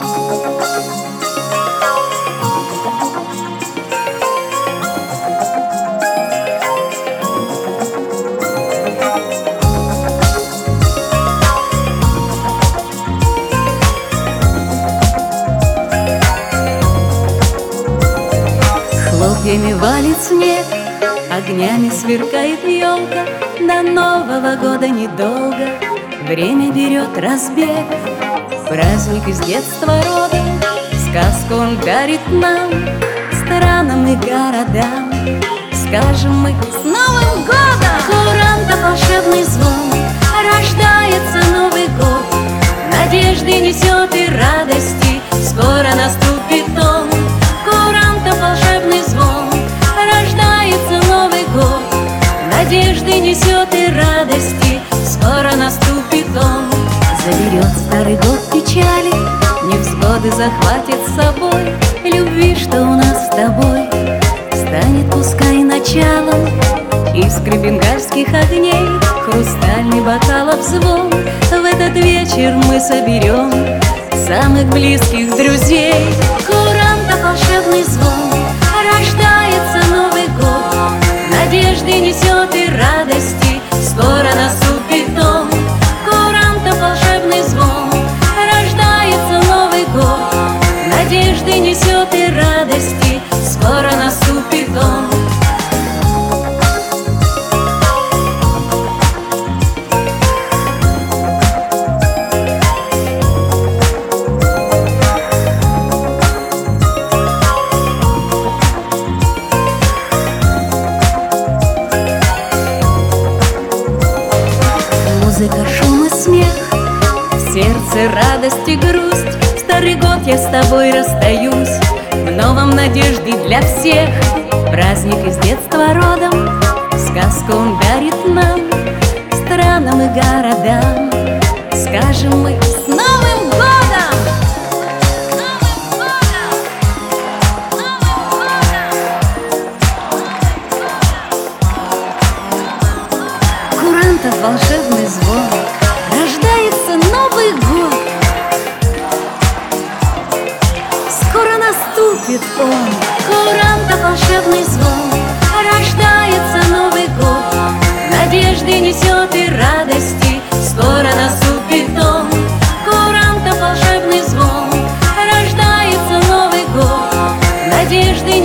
Хлопьями валит снег, огнями сверкает елка. До Нового года недолго, время берет разбег Праздник из детства родом, сказку он дарит нам Странам и городам, скажем мы с Новым годом! Куранта волшебный звон, рождается Новый год. Надежды несет и радости, скоро наступит он. Куранта волшебный звон, рождается Новый год. Надежды несет и радости, захватит с собой Любви, что у нас с тобой, станет пускай началом Искры бенгальских огней, хрустальный бокалов звон В этот вечер мы соберем самых близких друзей. Куранта волшебный звон, рождается Новый год. Надежды несет сердце радость и грусть старый год я с тобой расстаюсь В новом надежды для всех Праздник из детства родом Сказку он дарит нам Странам и городам Скажем мы с Новым годом! Новым годом! Курантов волшебный звон Новый год. Скоро наступит он. Куранта волшебный звон. Рождается Новый год. Надежды несет и радости. Скоро наступит он. Куранта волшебный звон. Рождается Новый год. Надежды